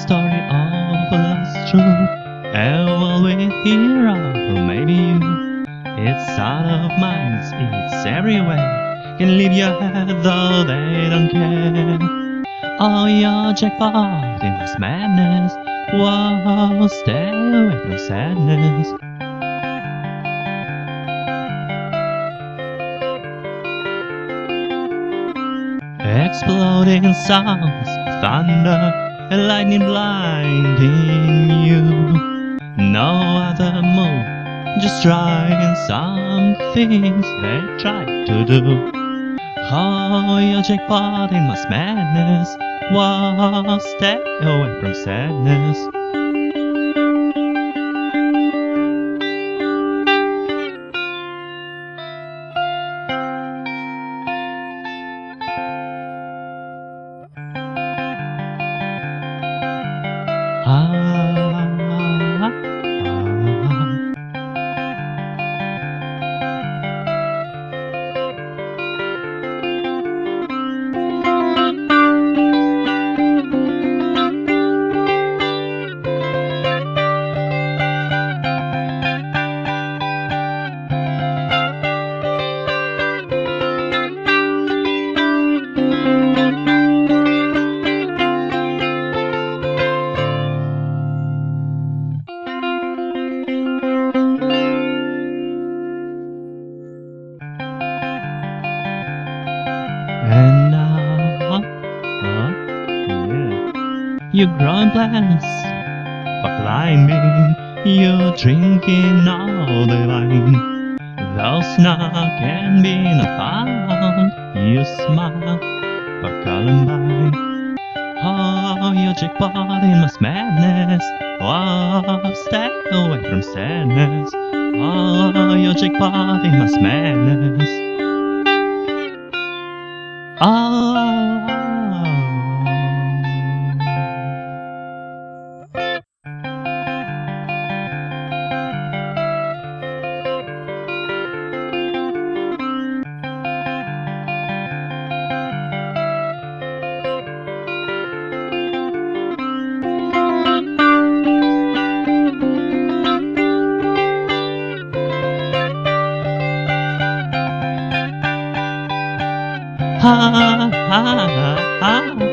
story of a strong Elderly hero, maybe you. It's out of minds, it's everywhere. Can leave your head though they don't care. All your jackpot in this madness While stay away from sadness. Exploding sounds, thunder and lightning blinding you. No other move, just trying some things they try to do. Oh, your jackpot in mass madness. Whoa, stay away from sadness. Ah, You're growing plans for climbing. You're drinking all the wine. Those now can be not found. You smile for Columbine. Oh, your jackpot in mass madness. Oh, stay away from sadness. Oh, your jackpot in mass madness. Ha ha ha ha